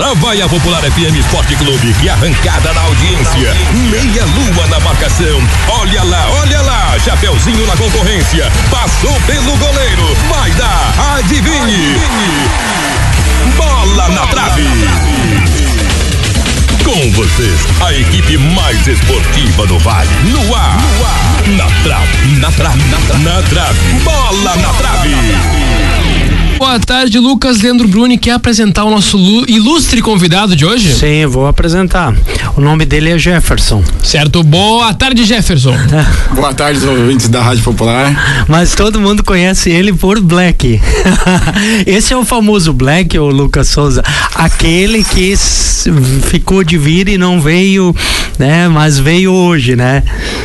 Lá vai a Popular FM Esporte Clube, que arrancada na audiência. Meia lua na marcação. Olha lá, olha lá. Chapeuzinho na concorrência. Passou pelo goleiro. Vai dar. Adivinhe. Bola na trave. Com vocês, a equipe mais esportiva do Vale. No ar. No ar. Na trave. Na trave. Na trave. Na trave. Bola na trave. Boa tarde, Lucas Leandro Bruni. Quer apresentar o nosso ilustre convidado de hoje? Sim, vou apresentar. O nome dele é Jefferson. Certo. Boa tarde, Jefferson. Boa tarde, ouvintes da Rádio Popular. Mas todo mundo conhece ele por Black. Esse é o famoso Black, o Lucas Souza. Aquele que ficou de vir e não veio, né? Mas veio hoje, né?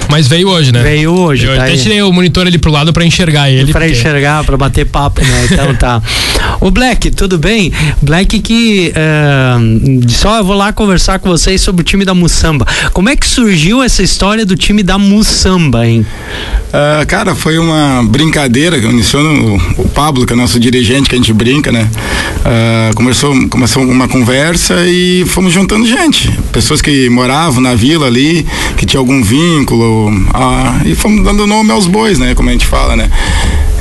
Mas veio hoje, né? Veio hoje. Eu tá até aí. tirei o monitor ali pro lado para enxergar ele. Para porque... enxergar, para bater papo, né? Então tá. O Black, tudo bem? Black que uh, só eu vou lá conversar com vocês sobre o time da Mussamba. Como é que surgiu essa história do time da Mussamba, hein? Uh, cara, foi uma brincadeira que iniciou no, o Pablo, que é nosso dirigente, que a gente brinca, né? Uh, começou, começou uma conversa e fomos juntando gente. Pessoas que moravam na vila ali, que tinha algum vínculo, uh, e fomos dando nome aos bois, né? Como a gente fala, né?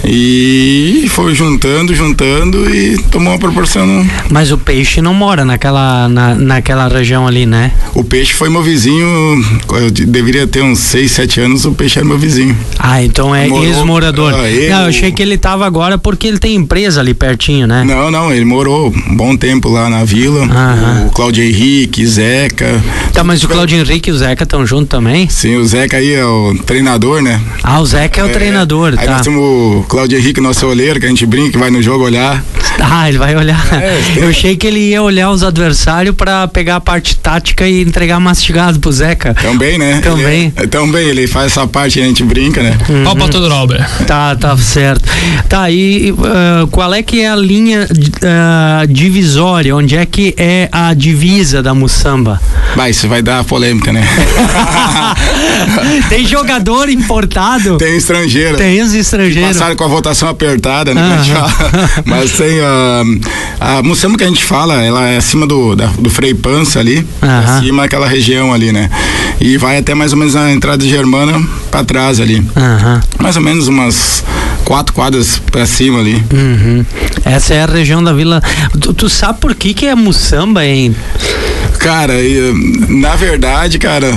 E foi juntando, juntando e tomou uma proporção. Mas o peixe não mora naquela, na, naquela região ali, né? O peixe foi meu vizinho, eu deveria ter uns 6, 7 anos, o peixe era meu vizinho. Ah, então é ex-morador. Ah, eu... Não, eu achei que ele tava agora porque ele tem empresa ali pertinho, né? Não, não, ele morou um bom tempo lá na vila. Aham. O Claudio Henrique, Zeca. Tá, mas o Claudio Henrique e o Zeca estão juntos também? Sim, o Zeca aí é o treinador, né? Ah, o Zeca é, é o treinador, aí tá. Nós temos o Claudio Henrique, nosso olheiro, que a gente brinca, vai no jogo olhar. Ah, ele vai olhar. É, Eu achei que ele ia olhar os adversários para pegar a parte tática e entregar mastigado pro Zeca. Também, né? Também. Ele é, também, ele faz essa parte e a gente brinca, né? Uhum. Ó, todo Robert. Tá, tá certo. Tá, e uh, qual é que é a linha uh, divisória? Onde é que é a divisa da Mussamba? Vai, isso vai dar polêmica, né? Tem jogador importado? Tem estrangeiro. Tem os estrangeiros passaram com a votação apertada, né? Mas tem uh, a Mussamba que a gente fala, ela é acima do, da, do Frei Pança ali, uhum. acima aquela região ali, né? E vai até mais ou menos a entrada de Germana para trás ali. Mais ou menos umas quatro quadras para cima ali. Uhum. Essa é a região da vila. Tu, tu sabe por que que é Mussamba, hein? Cara, na verdade, cara,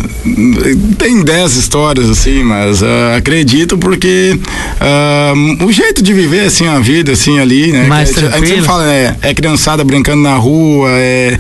tem dez histórias assim, mas uh, acredito porque uh, o jeito de viver assim a vida assim ali, né? Mais a, a gente sempre fala, é, é criançada brincando na rua, é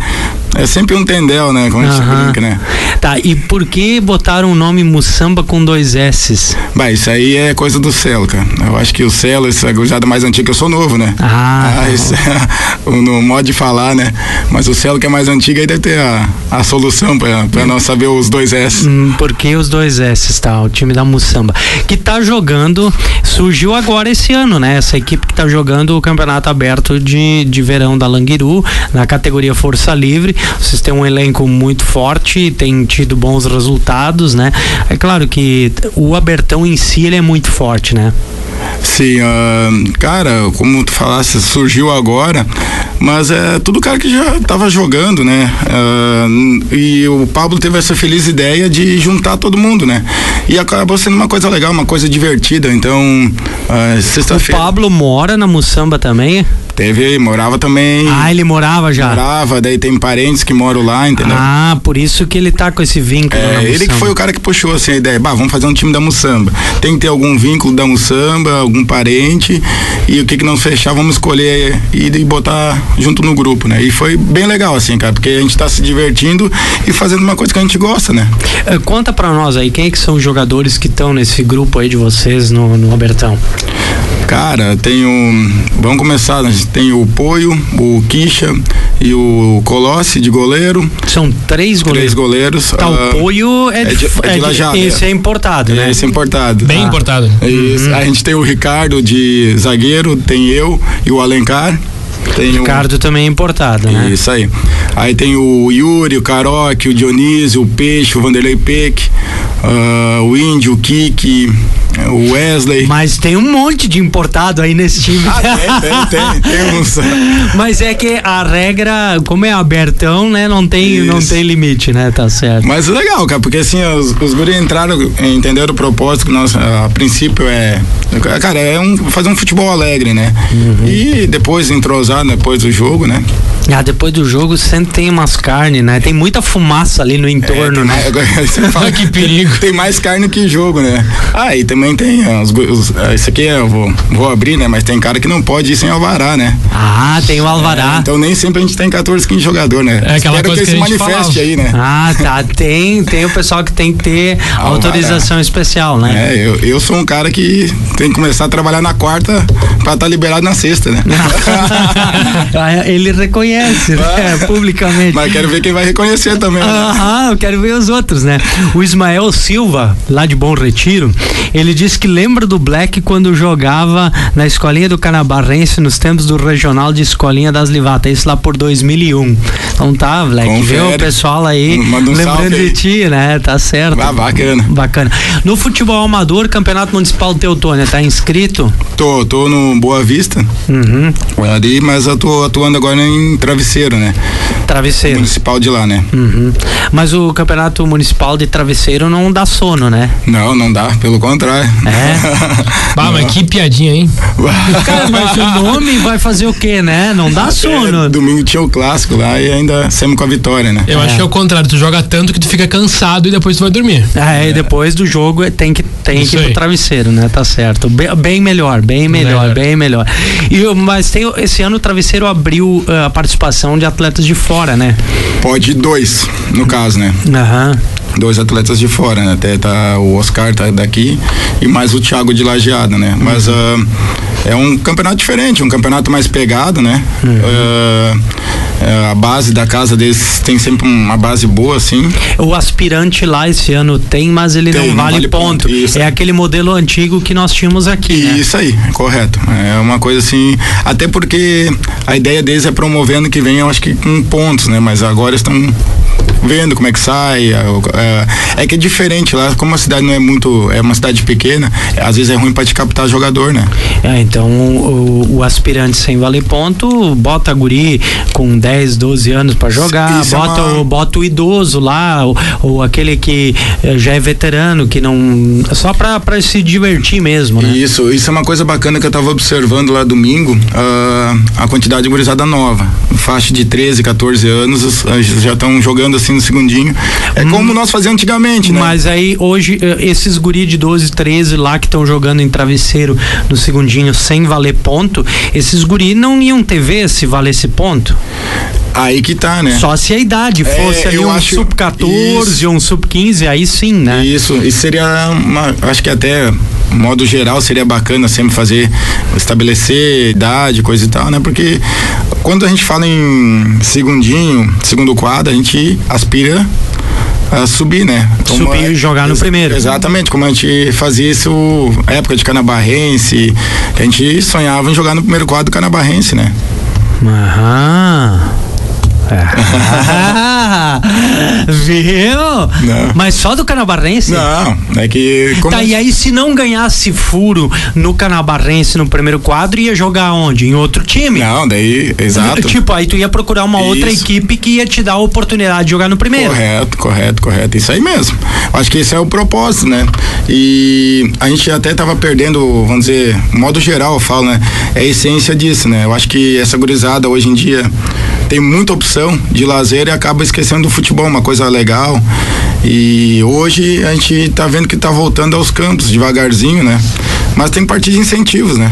é sempre um tendel, né? Como a gente brinca, né? Tá, e por que botaram o nome Mussamba com dois S's? Bah, isso aí é coisa do Celo, cara. Eu acho que o Celo, essa gozada mais antiga, eu sou novo, né? Ah. ah isso é, no modo de falar, né? Mas o Celo que é mais antigo aí deve ter a, a solução pra, pra hum. não saber os dois S. Hum, por que os dois S, tá? O time da Mussamba. Que tá jogando, surgiu agora esse ano, né? Essa equipe que tá jogando o campeonato aberto de, de verão da Languiru, na categoria Força Livre. Vocês têm um elenco muito forte, têm tido bons resultados, né? É claro que o Abertão em si ele é muito forte, né? Sim, uh, cara, como tu falaste, surgiu agora, mas é tudo cara que já estava jogando, né? Uh, e o Pablo teve essa feliz ideia de juntar todo mundo, né? E acabou sendo uma coisa legal, uma coisa divertida. Então, uh, sexta-feira. O Pablo mora na Mussamba também? Teve, morava também. Ah, ele morava já? Morava, daí tem parentes que moram lá, entendeu? Ah, por isso que ele tá com esse vínculo. É, ele que foi o cara que puxou assim a ideia, bah, vamos fazer um time da Mussamba. Tem que ter algum vínculo da Mussamba, algum parente, e o que que não fechar, vamos escolher e, e botar junto no grupo, né? E foi bem legal, assim, cara, porque a gente tá se divertindo e fazendo uma coisa que a gente gosta, né? Uh, conta pra nós aí, quem é que são os jogadores que estão nesse grupo aí de vocês no, no Abertão? Cara, tem o. Vamos começar, né? Tem o Poio, o Quicha e o Colossi de goleiro. São três goleiros. Três goleiros. Tá, uh, o Poio é, é de, é de, Lajada. Esse é importado, né? Esse é importado. Bem ah. importado. Isso. Uhum. A gente tem o Ricardo de zagueiro, tem eu e o Alencar. Tem Ricardo o... também é importado, né? Isso aí. Aí tem o Yuri, o Caroque, o Dionísio, o Peixe, o Vanderlei Peck, uh, o Índio, o Kiki, Wesley. Mas tem um monte de importado aí nesse time. Ah, tem, tem, tem, tem uns. Mas é que a regra, como é abertão, né? Não tem, não tem limite, né? Tá certo. Mas legal, cara, porque assim, os, os guri entraram, entenderam o propósito que nós, a princípio é. Cara, é um, fazer um futebol alegre, né? Uhum. E depois entrosar depois do jogo, né? Ah, depois do jogo sempre tem umas carnes, né? Tem muita fumaça ali no entorno, é, né? Mais, fala, que perigo. Tem mais carne que jogo, né? Ah, e também tem os, os, ah, isso aqui eu vou, vou abrir, né? Mas tem cara que não pode ir sem alvará, né? Ah, tem o alvará. É, então nem sempre a gente tem 14, 15 jogador, né? É aquela Espero coisa que, que se manifeste falava. aí, né? Ah, tá. Tem, tem o pessoal que tem que ter alvará. autorização especial, né? É, eu, eu sou um cara que tem que começar a trabalhar na quarta pra estar tá liberado na sexta, né? Ah, ele reconhece, né? Publicamente. Mas quero ver quem vai reconhecer também. Né? Aham, eu quero ver os outros, né? O Ismael Silva, lá de Bom Retiro, ele disse que lembra do Black quando jogava na escolinha do Canabarrense nos tempos do regional de escolinha das Livatas, isso lá por 2001. Então tá, Black, Confere. viu o pessoal aí um lembrando de ti, né? Tá certo. Ah, bacana. Bacana. No futebol amador, Campeonato Municipal do Teutônia, tá inscrito? Tô, tô no Boa Vista. Uhum. Ali, mas eu tô atuando agora em Travesseiro, né? Travesseiro. Municipal de lá, né? Uhum. Mas o Campeonato Municipal de Travesseiro não dá sono, né? Não, não dá, pelo contrário. É. bah, mas que piadinha, hein? Cara, mas o nome vai fazer o quê, né? Não dá sono. É, domingo tinha o clássico lá e ainda sempre com a vitória, né? Eu é. acho que é o contrário, tu joga tanto que tu fica cansado e depois tu vai dormir. É, é. e depois do jogo tem que, tem que ir pro travesseiro, né? Tá certo. Bem, bem melhor, bem melhor, melhor, bem melhor. E, mas tem, esse ano o travesseiro abriu uh, a participação de atletas de fora, né? Pode dois, no caso, né? Aham. Dois atletas de fora, né? Até tá o Oscar tá daqui e mais o Thiago de Lajeado, né? Mas uh, é um campeonato diferente, um campeonato mais pegado, né? Uhum. Uh, a base da casa deles tem sempre uma base boa, assim. O aspirante lá esse ano tem, mas ele tem, não, vale vale, ponto. ponto. É aquele modelo antigo que nós tínhamos aqui. Né? Isso aí, correto. É uma coisa assim. Até porque a ideia deles é promovendo que venham, acho que com pontos, né? Mas agora estão vendo como é que sai. É, é, é, que é diferente lá, como a cidade não é muito, é uma cidade pequena, às vezes é ruim para te captar jogador, né? É, então o, o, aspirante sem valer ponto, bota guri com 10, 12 anos para jogar, Isso é bota, é uma... o, bota o idoso lá, ou, ou, aquele que eh, já é veterano, que não. só para se divertir mesmo, né? Isso, isso é uma coisa bacana que eu tava observando lá domingo, uh, a quantidade de gurizada nova. Faixa de 13, 14 anos, já estão jogando assim no segundinho. É hum, como nós fazíamos antigamente, né? Mas aí hoje, eh, esses guri de 12, 13 lá que estão jogando em travesseiro no segundinho sem valer ponto, esses guri não iam ter ver se valesse ponto? Aí que tá, né? Só se a idade é, fosse é, ali um sub-14 ou um sub-15, aí sim, né? Isso, isso seria uma, acho que até modo geral seria bacana sempre fazer estabelecer idade, coisa e tal, né? Porque quando a gente fala em segundinho, segundo quadro, a gente aspira a subir, né? Como subir e jogar no primeiro. Exatamente, como a gente fazia isso época de Canabarrense, a gente sonhava em jogar no primeiro quadro do Canabarrense, né? Aham. Ah, viu? Não. Mas só do Canabarrense? Não, é que. Tá, e aí se não ganhasse furo no Canabarrense no primeiro quadro, ia jogar onde? Em outro time? Não, daí, exato. Tipo, aí tu ia procurar uma Isso. outra equipe que ia te dar a oportunidade de jogar no primeiro. Correto, correto, correto. Isso aí mesmo. Acho que esse é o propósito, né? E a gente até tava perdendo, vamos dizer, modo geral, eu falo, né? É a essência disso, né? Eu acho que essa gurizada hoje em dia tem muita opção de lazer e acaba esquecendo do futebol, uma coisa legal. E hoje a gente está vendo que está voltando aos campos devagarzinho, né? Mas tem parte de incentivos, né?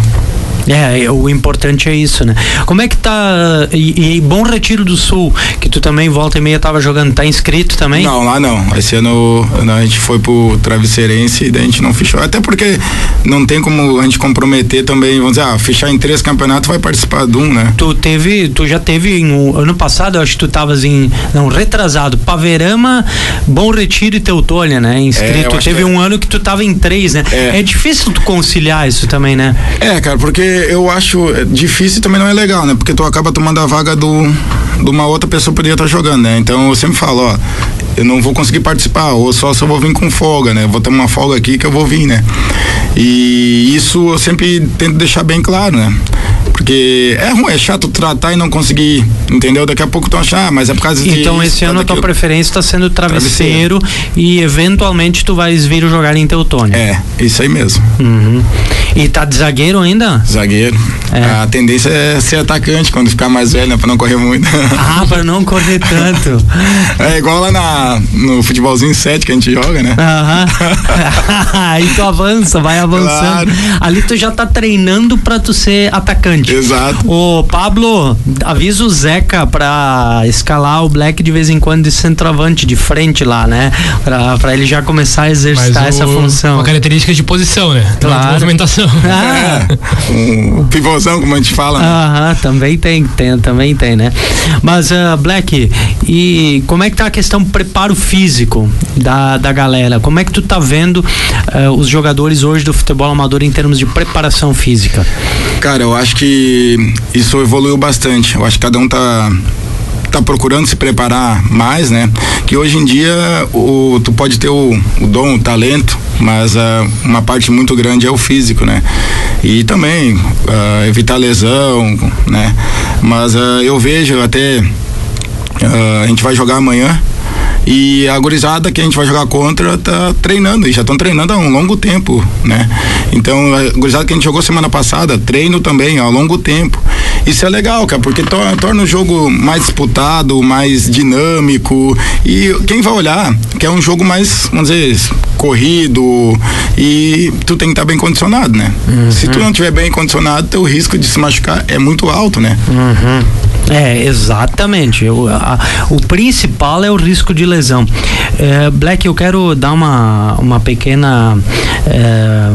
É, é, o importante é isso, né? Como é que tá. E, e, Bom Retiro do Sul, que tu também volta e meia tava jogando, tá inscrito também? Não, lá não. Esse ano a gente foi pro Travesseirense e daí a gente não fechou. Até porque não tem como a gente comprometer também, vamos dizer, ah, fechar em três campeonatos vai participar de um, né? Tu teve, tu já teve no ano passado, eu acho que tu tavas em. Não, retrasado, Paverama, Bom Retiro e Teutônia, né? Inscrito. É, teve um ano que tu tava em três, né? É. é difícil tu conciliar isso também, né? É, cara, porque eu acho difícil e também não é legal, né? Porque tu acaba tomando a vaga do de uma outra pessoa poderia estar tá jogando, né? Então eu sempre falo, ó, eu não vou conseguir participar, ou só se eu vou vir com folga, né? Vou ter uma folga aqui que eu vou vir, né? E isso eu sempre tento deixar bem claro, né? Porque é ruim, é chato tratar e não conseguir, entendeu? Daqui a pouco tu achar, ah, mas é por causa de. Então esse ano a tua preferência está sendo travesseiro, travesseiro, e eventualmente tu vais vir jogar em Teutônio. É, isso aí mesmo. Uhum. E tá de zagueiro ainda? Zagueiro. É. A tendência é ser atacante quando ficar mais velho, né? Pra não correr muito. Ah, pra não correr tanto. É igual lá na, no futebolzinho 7 que a gente joga, né? Aham. Aí tu avança, vai avançando. Claro. Ali tu já tá treinando pra tu ser atacante. Exato. Ô, Pablo, avisa o Zeca pra escalar o Black de vez em quando de centroavante, de frente lá, né? Pra, pra ele já começar a exercitar o, essa função. Uma característica de posição, né? Claro. De movimentação. Ah. É. Um pivôzão, como a gente fala. Né? Aham, também tem, tem, também tem, né? Mas, uh, Black, e como é que tá a questão preparo físico da, da galera? Como é que tu tá vendo uh, os jogadores hoje do futebol amador em termos de preparação física? Cara, eu acho que isso evoluiu bastante. Eu acho que cada um tá tá procurando se preparar mais, né? Que hoje em dia o, tu pode ter o, o dom, o talento, mas uh, uma parte muito grande é o físico, né? E também uh, evitar lesão, né? Mas uh, eu vejo até a gente vai jogar amanhã e a gurizada que a gente vai jogar contra tá treinando, e já estão treinando há um longo tempo, né? Então, a gurizada que a gente jogou semana passada, treino também há longo tempo. Isso é legal, cara, porque torna, torna o jogo mais disputado, mais dinâmico. E quem vai olhar, que é um jogo mais, vamos dizer, corrido e tu tem que estar tá bem condicionado, né? Uhum. Se tu não estiver bem condicionado, teu risco de se machucar é muito alto, né? Uhum. É, exatamente. O, a, o principal é o risco de lesão. É, Black, eu quero dar uma, uma pequena. É,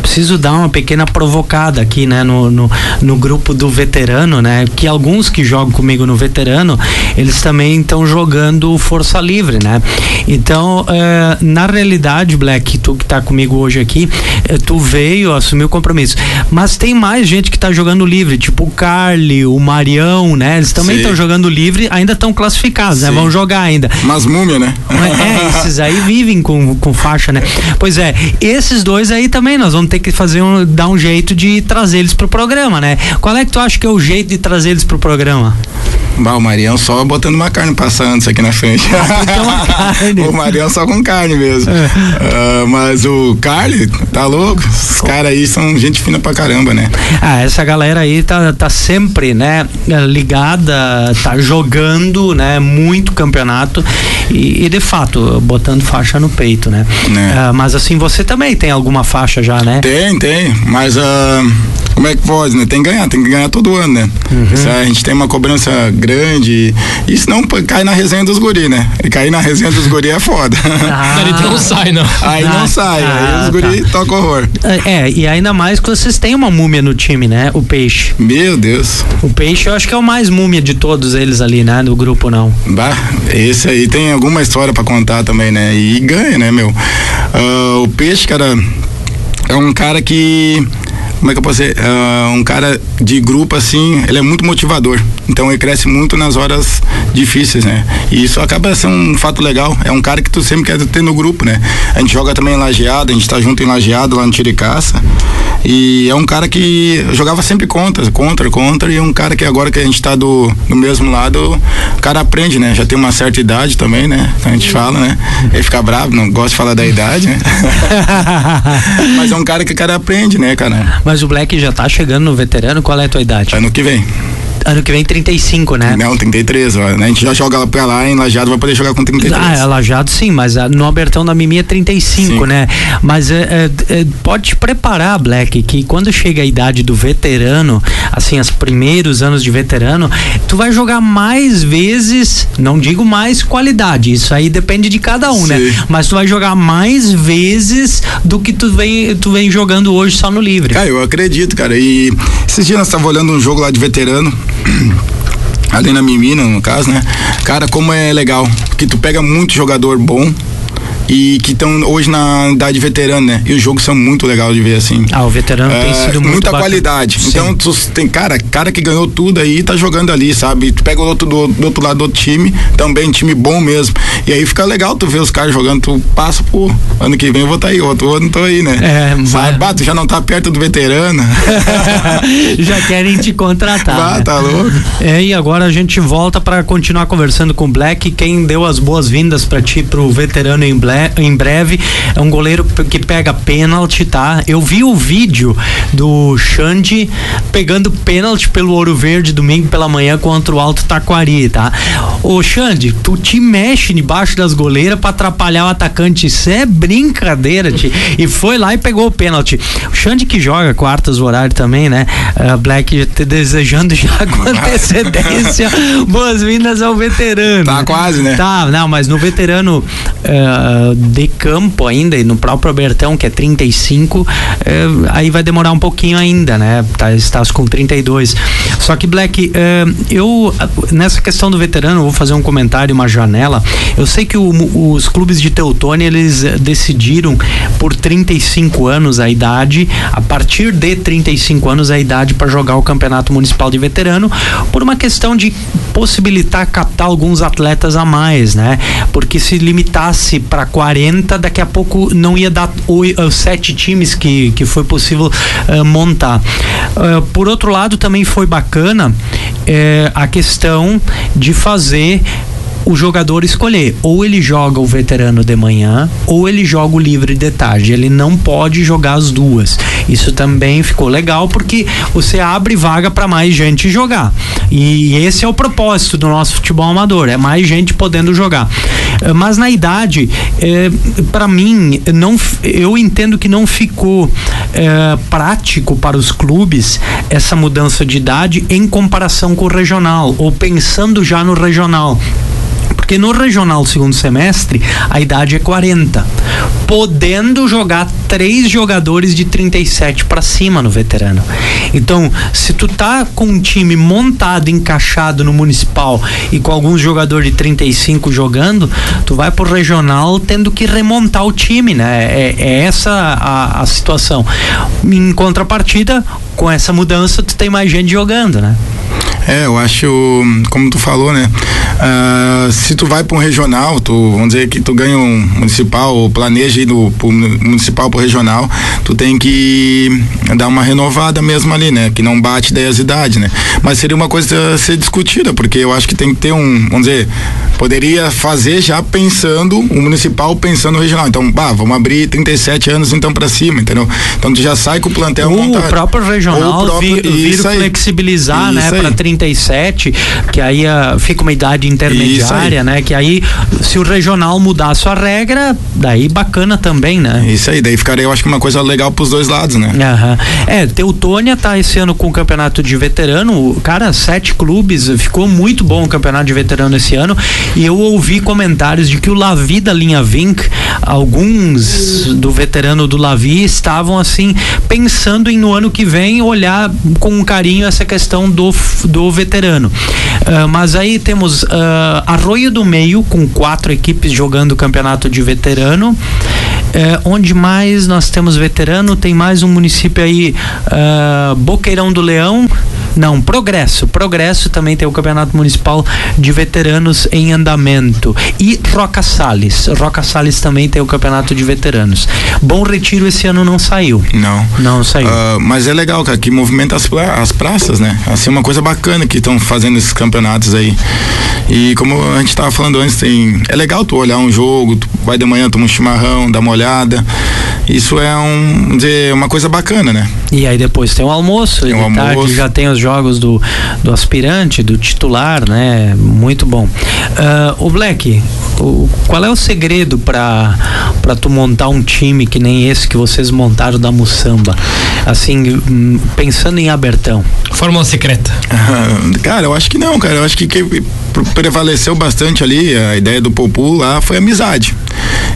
preciso dar uma pequena provocada aqui, né, no, no, no, grupo do veterano, né? Que alguns que jogam comigo no veterano, eles também estão jogando força livre, né? Então, é, na realidade, Black, tu que está comigo hoje aqui, é, tu veio assumir o compromisso. Mas tem mais gente que está jogando livre, tipo o Carly, o Marião, né? Eles também estão jogando livre, ainda estão classificados, né? Vão jogar ainda. Mas múmia, né? É, esses aí vivem com, com faixa, né? Pois é, esses dois aí também nós vamos ter que fazer um, dar um jeito de trazer eles pro programa, né? Qual é que tu acha que é o jeito de trazer eles pro programa? Bah, o Marião só botando uma carne passando isso aqui na frente. o Marião só com carne mesmo. É. Uh, mas o Carly, tá louco? Os caras aí são gente fina pra caramba, né? Ah, essa galera aí tá, tá sempre, né, ligada, tá jogando, né, muito campeonato e, e de fato, botando faixa no peito, né? Uh, mas assim, você também tem alguma faixa já, né? Tem, tem, mas uh, como é que pode, né? Tem que ganhar, tem que ganhar todo ano, né? Uhum. a gente tem uma cobrança grande. Isso não cai na resenha dos guri, né? E cair na resenha dos guri é foda. Ah. Aí não sai, não. Aí ah, não sai. Ah, aí os guri tá. tocam horror. É, é, e ainda mais que vocês têm uma múmia no time, né? O peixe. Meu Deus. O peixe eu acho que é o mais múmia de todos eles ali, né? Do grupo, não. Bah, esse aí tem alguma história para contar também, né? E ganha, né, meu? Uh, o peixe, cara, é um cara que como é que eu posso dizer? Uh, um cara de grupo assim, ele é muito motivador. Então ele cresce muito nas horas difíceis, né? E isso acaba sendo um fato legal. É um cara que tu sempre quer ter no grupo, né? A gente joga também em lajeado, a gente tá junto em lajeado lá no Tiricaça. E é um cara que jogava sempre contra, contra, contra, e é um cara que agora que a gente tá do, do mesmo lado, o cara aprende, né? Já tem uma certa idade também, né? Então a gente fala, né? Ele fica bravo, não gosta de falar da idade, né? Mas é um cara que o cara aprende, né, cara? Mas o Black já tá chegando no veterano, qual é a tua idade? Ano que vem. Ano que vem 35, né? Não, 33, ó, né? A gente já joga lá pra lá, em Lajado vai poder jogar com 33. Ah, é Lajado sim, mas no Abertão da Mimi é 35, sim. né? Mas é, é, é, pode te preparar, Black, que quando chega a idade do veterano, assim, os primeiros anos de veterano, tu vai jogar mais vezes, não digo mais qualidade, isso aí depende de cada um, né? sim. né? Mas tu vai jogar mais vezes do que tu vem, tu vem jogando hoje só no livre. Cara, eu acredito, cara. E esses dias nós tava olhando um jogo lá de veterano ali na Mimina, no caso, né? Cara, como é legal, que tu pega muito jogador bom e que estão hoje na idade veterana, né? E os jogos são muito legais de ver assim. Ah, o veterano é, tem sido muito muita bacana. qualidade. Sim. Então, tu tem cara, cara que ganhou tudo aí, tá jogando ali, sabe? Tu pega o outro do, do outro lado do outro time, também time bom mesmo. E aí fica legal tu ver os caras jogando, tu passa por ano que vem eu vou estar tá aí, outro ano tô aí, né? É, sabe? Bah, tu já não tá perto do veterano. Já querem te contratar. Bah, né? tá louco. É, e agora a gente volta para continuar conversando com o Black. Quem deu as boas-vindas para ti pro veterano em, ble- em breve é um goleiro que pega pênalti, tá? Eu vi o vídeo do Xande pegando pênalti pelo Ouro Verde domingo pela manhã contra o Alto Taquari, tá? Ô Xande, tu te mexe debaixo das goleiras para atrapalhar o atacante. Isso é brincadeira, ti. E foi lá e pegou o pênalti. O Xande que joga quartas horário também, né? Ah, Black te desejando já com antecedência boas-vindas ao veterano. Tá quase, né? Tá, não, mas no veterano de campo ainda, e no próprio Abertão, que é 35, eh, aí vai demorar um pouquinho ainda, né? Tá, estás com 32. Só que, Black, eh, eu, nessa questão do veterano, vou fazer um comentário, uma janela. Eu sei que o- os clubes de Teutônia, eles eh, decidiram por 35 anos a idade, a partir de 35 anos a idade para jogar o Campeonato Municipal de Veterano, por uma questão de possibilitar captar alguns atletas a mais, né? Porque se limitasse para 40, daqui a pouco não ia dar oi- eh, sete times que, que foi possível eh, montar. Eh, por outro lado, também foi bacana eh, a questão de fazer o jogador escolher. Ou ele joga o veterano de manhã, ou ele joga o livre de tarde. Ele não pode jogar as duas. Isso também ficou legal porque você abre vaga para mais gente jogar. E esse é o propósito do nosso futebol amador, é mais gente podendo jogar. Eh, Mas na idade, para mim, não, eu entendo que não ficou eh, prático para os clubes essa mudança de idade em comparação com o regional, ou pensando já no regional. Porque no regional segundo semestre, a idade é 40. Podendo jogar três jogadores de 37 para cima no veterano. Então, se tu tá com um time montado, encaixado no municipal e com alguns jogadores de 35 jogando, tu vai pro regional tendo que remontar o time, né? É, é essa a, a situação. Em contrapartida, com essa mudança, tu tem mais gente jogando, né? É, eu acho, como tu falou, né? Ah, se tu vai para um regional, tu, vamos dizer que tu ganha um municipal, ou planeja ir do pro municipal pro regional, tu tem que dar uma renovada mesmo ali, né? Que não bate daí as idades, né? Mas seria uma coisa a ser discutida, porque eu acho que tem que ter um, vamos dizer, poderia fazer já pensando, o municipal pensando no regional. Então, bah, vamos abrir 37 anos então para cima, entendeu? Então tu já sai com o plantel Ou montado. o próprio regional Ou o próprio- vi- vir aí. flexibilizar, né, Isso aí. para 37, que aí ah, fica uma idade intermediária, né, que aí se o regional mudar a sua regra, daí bacana também, né? Isso aí, daí ficaria, eu acho que uma coisa legal pros dois lados, né? Aham. É, Teutônia tá esse ano com o campeonato de veterano, cara, sete clubes, ficou muito bom o campeonato de veterano esse ano, e eu ouvi comentários de que o Lavi da linha Vink, alguns do veterano do Lavi estavam assim, pensando em no ano que vem olhar com carinho essa questão do, f- veterano. Ah, mas aí temos ah, Arroio do Meio, com quatro equipes jogando o campeonato de veterano. É, onde mais nós temos veterano? Tem mais um município aí, ah, Boqueirão do Leão. Não, Progresso. Progresso também tem o Campeonato Municipal de Veteranos em andamento. E Roca Salles. Roca Salles também tem o Campeonato de Veteranos. Bom Retiro esse ano não saiu. Não. Não saiu. Ah, mas é legal, cara, que movimenta as, pra- as praças, né? Assim, é uma coisa bacana que estão fazendo esses campeonatos aí. E como a gente tava falando antes, tem, é legal tu olhar um jogo, tu vai de manhã, toma um chimarrão, dá uma olhada. Isso é um, dizer, uma coisa bacana, né? E aí depois tem o almoço, Tem o almoço. já tem os jogos do, do aspirante, do titular, né? Muito bom. Ah, o Black, o- qual é o segredo para para tu montar um time que nem esse que vocês montaram da Mussamba? Assim, pensando em Abertão. Fórmula secreta. cara, eu acho que não, cara. Eu acho que, que prevaleceu bastante ali a ideia do Popu lá foi amizade.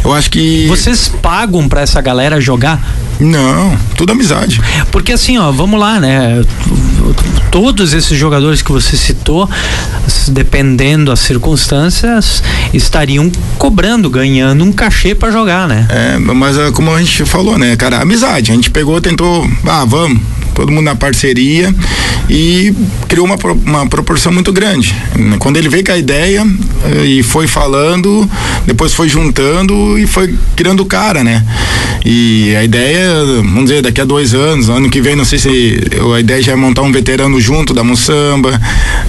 Eu acho que. Vocês pagam para essa galera jogar? Não, tudo amizade. Porque assim, ó, vamos lá, né? Todos esses jogadores que você citou, dependendo das circunstâncias, estariam cobrando, ganhando um cachê para jogar, né? É, mas é como a gente falou, né, cara, amizade. A gente pegou, tentou, ah, vamos, todo mundo na parceria e criou uma, uma proporção muito grande. Quando ele veio com a ideia eh, e foi falando, depois foi juntando e foi criando cara, né? E a ideia, vamos dizer, daqui a dois anos, ano que vem, não sei se a ideia já é montar um veterano junto da Moçamba.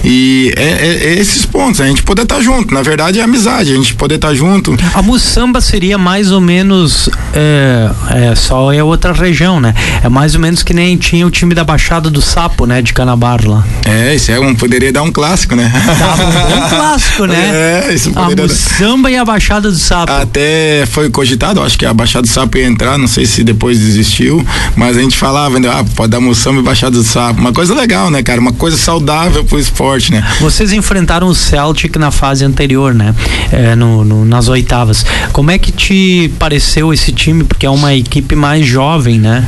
E é, é, é esses pontos, a gente poder estar tá junto. Na verdade é amizade, a gente poder estar tá junto. A Moçamba seria mais ou menos é, só é outra região, né? É mais ou menos que nem tinha o time da Baixada do Sapo, né? De Canabar lá. É, isso é um, poderia dar um clássico, né? Dava um clássico, né? É, isso poderia A dar... e a Baixada do Sapo. Até foi cogitado, acho que a Baixada do Sapo ia entrar, não sei se depois desistiu, mas a gente falava, né? Ah, pode dar Moçamba e Baixada do Sapo. Uma coisa legal, né, cara? Uma coisa saudável pro esporte, né? Vocês enfrentaram o Celtic na fase anterior, né? É, no, no, nas oitavas. Como é que te pareceu esse time? Porque é uma equipe mais jovem, né?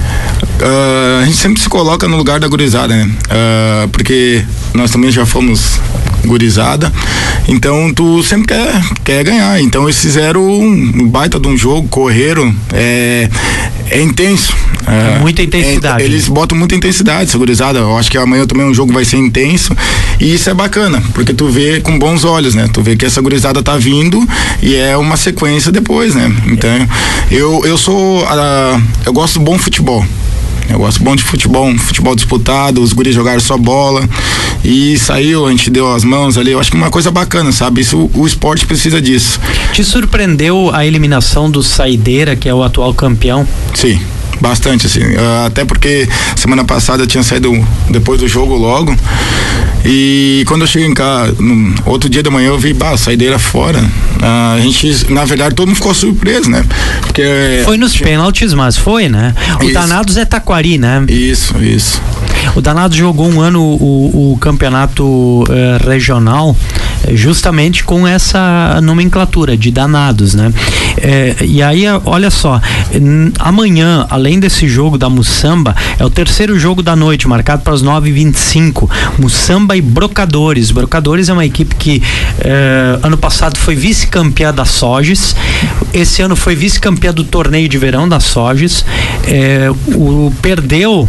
Uh, a gente sempre se coloca no lugar da gurizada, né? Uh, porque nós também já fomos gurizada. Então tu sempre quer, quer ganhar. Então eles fizeram um baita de um jogo, correram. É, é intenso. É, muita intensidade. É, eles botam muita intensidade, essa gurizada. Eu acho que amanhã também um jogo vai ser intenso. E isso é bacana, porque tu vê com bons olhos, né? Tu vê que essa gurizada tá vindo e é uma sequência depois, né? Então, eu, eu sou. Uh, eu gosto do bom futebol. Eu gosto bom de futebol, um futebol disputado, os guris jogaram só bola e saiu, a gente deu as mãos ali. Eu acho que é uma coisa bacana, sabe? Isso, o esporte precisa disso. Te surpreendeu a eliminação do Saideira, que é o atual campeão? Sim bastante assim uh, até porque semana passada eu tinha saído depois do jogo logo e quando eu cheguei em casa, no outro dia da manhã eu vi, bah, saideira fora. Ah, a gente, na verdade, todo mundo ficou surpreso, né? Porque. Foi nos tinha... pênaltis, mas foi, né? O isso. Danados é Taquari, né? Isso, isso. O Danado jogou um ano o, o campeonato eh, regional justamente com essa nomenclatura de danados, né? Eh, e aí, olha só, amanhã, além desse jogo da Mussamba, é o terceiro jogo da noite, marcado para as 9h25. Mussamba e Brocadores. Brocadores é uma equipe que ano passado foi vice-campeã da Soges, esse ano foi vice-campeã do torneio de verão da Soges, o, perdeu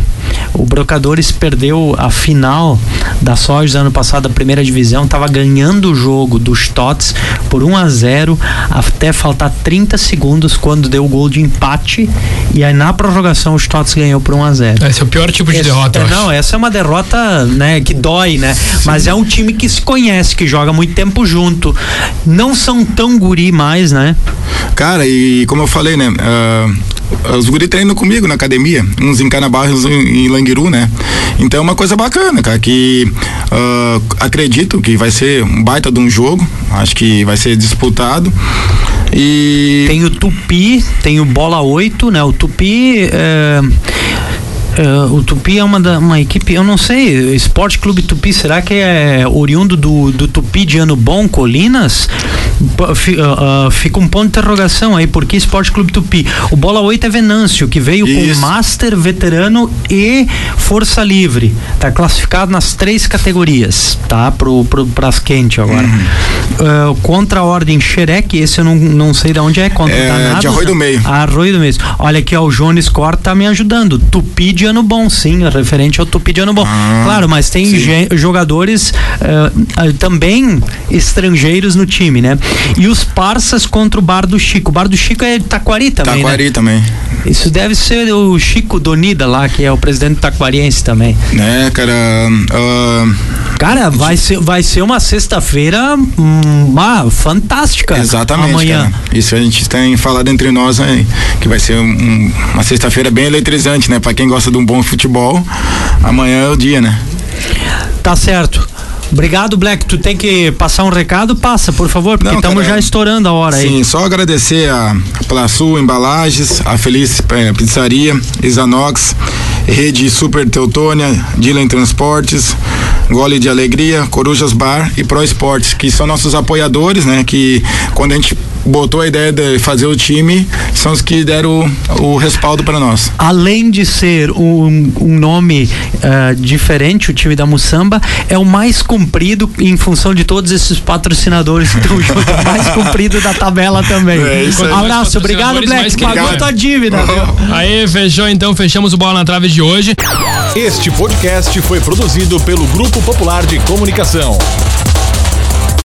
o Brocadores perdeu a final da Sojas ano passado, a primeira divisão, estava ganhando o jogo dos Tots por 1 a 0 até faltar 30 segundos quando deu o gol de empate e aí na prorrogação os Tots ganhou por 1 a 0. Esse é o pior tipo de Esse, derrota. É, não, essa é uma derrota, né, que dói, né? Sim. Mas é um time que se conhece, que joga muito tempo junto. Não são tão guri mais, né? Cara, e como eu falei, né? Uh, os guri treinam comigo na academia, uns em Canabarros em, em Languiru, né? Então é uma coisa bacana, cara, que uh, acredito que vai ser um baita de um jogo, acho que vai ser disputado. E tem o Tupi, tem o Bola 8, né? O Tupi é Uh, o Tupi é uma, da, uma equipe, eu não sei, Esporte Clube Tupi, será que é oriundo do, do Tupi de Ano Bom, Colinas? Uh, uh, fica um ponto de interrogação aí, porque Esporte Clube Tupi? O Bola 8 é Venâncio, que veio Isso. com Master, Veterano e Força Livre. Tá classificado nas três categorias, tá? Pro, pro, pras quentes agora. Uhum. Contra a Ordem Xerec, esse eu não, não sei de onde é, contra é, Danados, de Arroio do Meio. Arroio do Meio. Olha aqui, ó, o Jones Cor tá me ajudando. Tupi de ano bom, sim, referente ao Tupi de ano bom. Ah, claro, mas tem jogadores uh, também estrangeiros no time, né? E os parças contra o Bar do Chico. O Bar do Chico é Taquari também. Taquari né? também. Isso deve ser o Chico Donida lá, que é o presidente taquariense também. Né, cara. Uh, cara, vai ser, vai ser uma sexta-feira ah, fantástica. Exatamente. Amanhã. Cara. Isso a gente tem falado entre nós aí, que vai ser um, uma sexta-feira bem eletrizante, né? Pra quem gosta de um bom futebol, amanhã é o dia, né? Tá certo. Obrigado, Black. Tu tem que passar um recado? Passa, por favor, porque estamos já estourando a hora sim, aí. Sim, só agradecer a Plaçu Embalagens, a Feliz é, Pizzaria, Isanox, Rede Super Teutônia, Dylan Transportes, Gole de Alegria, Corujas Bar e Pro Esportes, que são nossos apoiadores, né? Que quando a gente botou a ideia de fazer o time são os que deram o, o respaldo para nós. Além de ser um, um nome uh, diferente, o time da Mussamba é o mais comprido em função de todos esses patrocinadores que estão junto, o mais comprido da tabela também. É, isso aí. Abraço, obrigado Black, pagou tua dívida. Oh. Aí, fechou então, fechamos o Bola na Trave de hoje. Este podcast foi produzido pelo Grupo Popular de Comunicação.